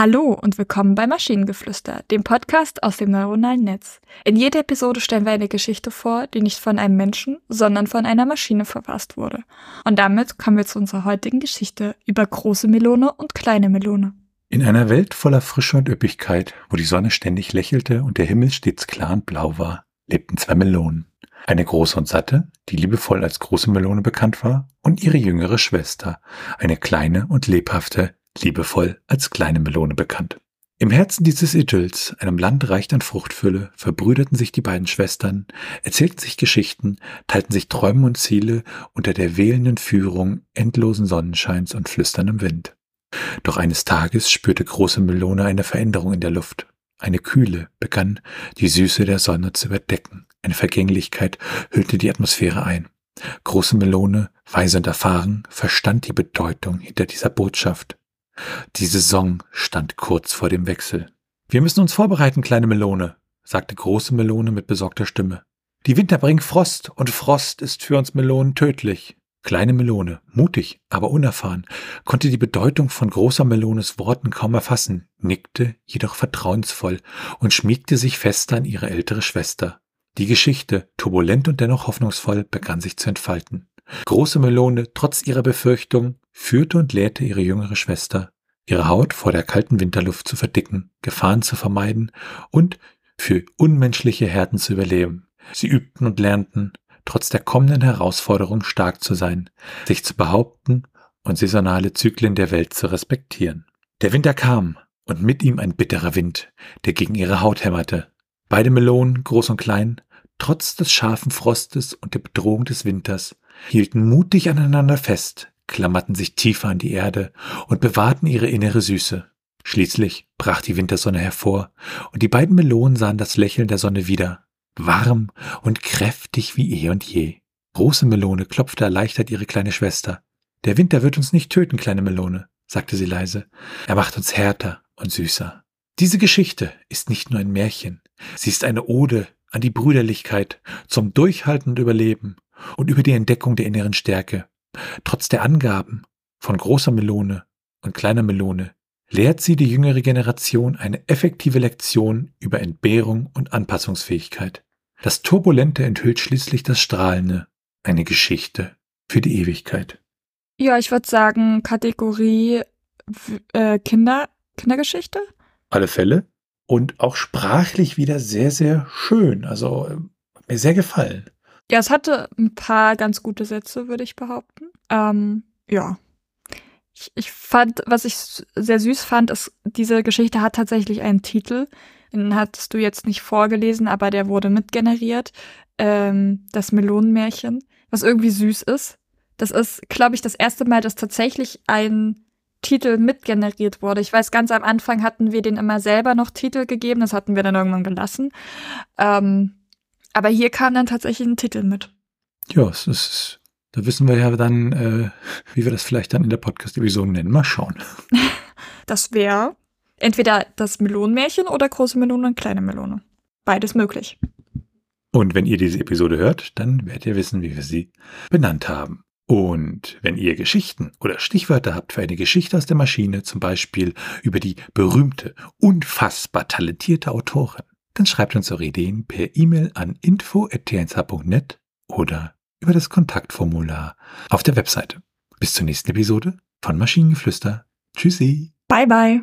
Hallo und willkommen bei Maschinengeflüster, dem Podcast aus dem neuronalen Netz. In jeder Episode stellen wir eine Geschichte vor, die nicht von einem Menschen, sondern von einer Maschine verfasst wurde. Und damit kommen wir zu unserer heutigen Geschichte über große Melone und kleine Melone. In einer Welt voller Frische und Üppigkeit, wo die Sonne ständig lächelte und der Himmel stets klar und blau war, lebten zwei Melonen. Eine große und satte, die liebevoll als große Melone bekannt war, und ihre jüngere Schwester, eine kleine und lebhafte, liebevoll als kleine Melone bekannt. Im Herzen dieses Idylls, einem Land reich an Fruchtfülle, verbrüderten sich die beiden Schwestern, erzählten sich Geschichten, teilten sich Träume und Ziele unter der wählenden Führung endlosen Sonnenscheins und flüsterndem Wind. Doch eines Tages spürte große Melone eine Veränderung in der Luft. Eine Kühle begann die Süße der Sonne zu überdecken. Eine Vergänglichkeit hüllte die Atmosphäre ein. Große Melone, weise und erfahren, verstand die Bedeutung hinter dieser Botschaft. Die Saison stand kurz vor dem Wechsel. Wir müssen uns vorbereiten, kleine Melone, sagte große Melone mit besorgter Stimme. Die Winter bringen Frost, und Frost ist für uns Melonen tödlich. Kleine Melone, mutig, aber unerfahren, konnte die Bedeutung von großer Melones Worten kaum erfassen, nickte jedoch vertrauensvoll und schmiegte sich fester an ihre ältere Schwester. Die Geschichte, turbulent und dennoch hoffnungsvoll, begann sich zu entfalten. Große Melone, trotz ihrer Befürchtung, führte und lehrte ihre jüngere Schwester, ihre Haut vor der kalten Winterluft zu verdicken, Gefahren zu vermeiden und für unmenschliche Herden zu überleben. Sie übten und lernten, trotz der kommenden Herausforderung stark zu sein, sich zu behaupten und saisonale Zyklen der Welt zu respektieren. Der Winter kam und mit ihm ein bitterer Wind, der gegen ihre Haut hämmerte. Beide Melonen, groß und klein, trotz des scharfen Frostes und der Bedrohung des Winters, hielten mutig aneinander fest, klammerten sich tiefer an die Erde und bewahrten ihre innere Süße. Schließlich brach die Wintersonne hervor, und die beiden Melonen sahen das Lächeln der Sonne wieder, warm und kräftig wie eh und je. Große Melone klopfte erleichtert ihre kleine Schwester. Der Winter wird uns nicht töten, kleine Melone, sagte sie leise. Er macht uns härter und süßer. Diese Geschichte ist nicht nur ein Märchen, sie ist eine Ode an die Brüderlichkeit, zum Durchhalten und Überleben und über die Entdeckung der inneren Stärke. Trotz der Angaben von großer Melone und kleiner Melone lehrt sie die jüngere Generation eine effektive Lektion über Entbehrung und Anpassungsfähigkeit. Das Turbulente enthüllt schließlich das Strahlende, eine Geschichte für die Ewigkeit. Ja, ich würde sagen, Kategorie äh, Kinder, Kindergeschichte. Alle Fälle. Und auch sprachlich wieder sehr, sehr schön. Also äh, mir sehr gefallen. Ja, es hatte ein paar ganz gute Sätze, würde ich behaupten. Ähm, ja, ich, ich fand, was ich sehr süß fand, ist, diese Geschichte hat tatsächlich einen Titel. Den hattest du jetzt nicht vorgelesen, aber der wurde mitgeneriert. Ähm, das Melonenmärchen, was irgendwie süß ist. Das ist, glaube ich, das erste Mal, dass tatsächlich ein Titel mitgeneriert wurde. Ich weiß, ganz am Anfang hatten wir den immer selber noch Titel gegeben, das hatten wir dann irgendwann gelassen. Ähm, aber hier kam dann tatsächlich ein Titel mit. Ja, es ist da wissen wir ja dann, äh, wie wir das vielleicht dann in der Podcast-Episode nennen. Mal schauen. Das wäre entweder das Melonenmärchen oder große Melone und kleine Melone. Beides möglich. Und wenn ihr diese Episode hört, dann werdet ihr wissen, wie wir sie benannt haben. Und wenn ihr Geschichten oder Stichwörter habt für eine Geschichte aus der Maschine, zum Beispiel über die berühmte, unfassbar talentierte Autorin, dann schreibt uns eure Ideen per E-Mail an info.tnsh.net oder über das Kontaktformular auf der Webseite. Bis zur nächsten Episode von Maschinengeflüster. Tschüssi. Bye bye.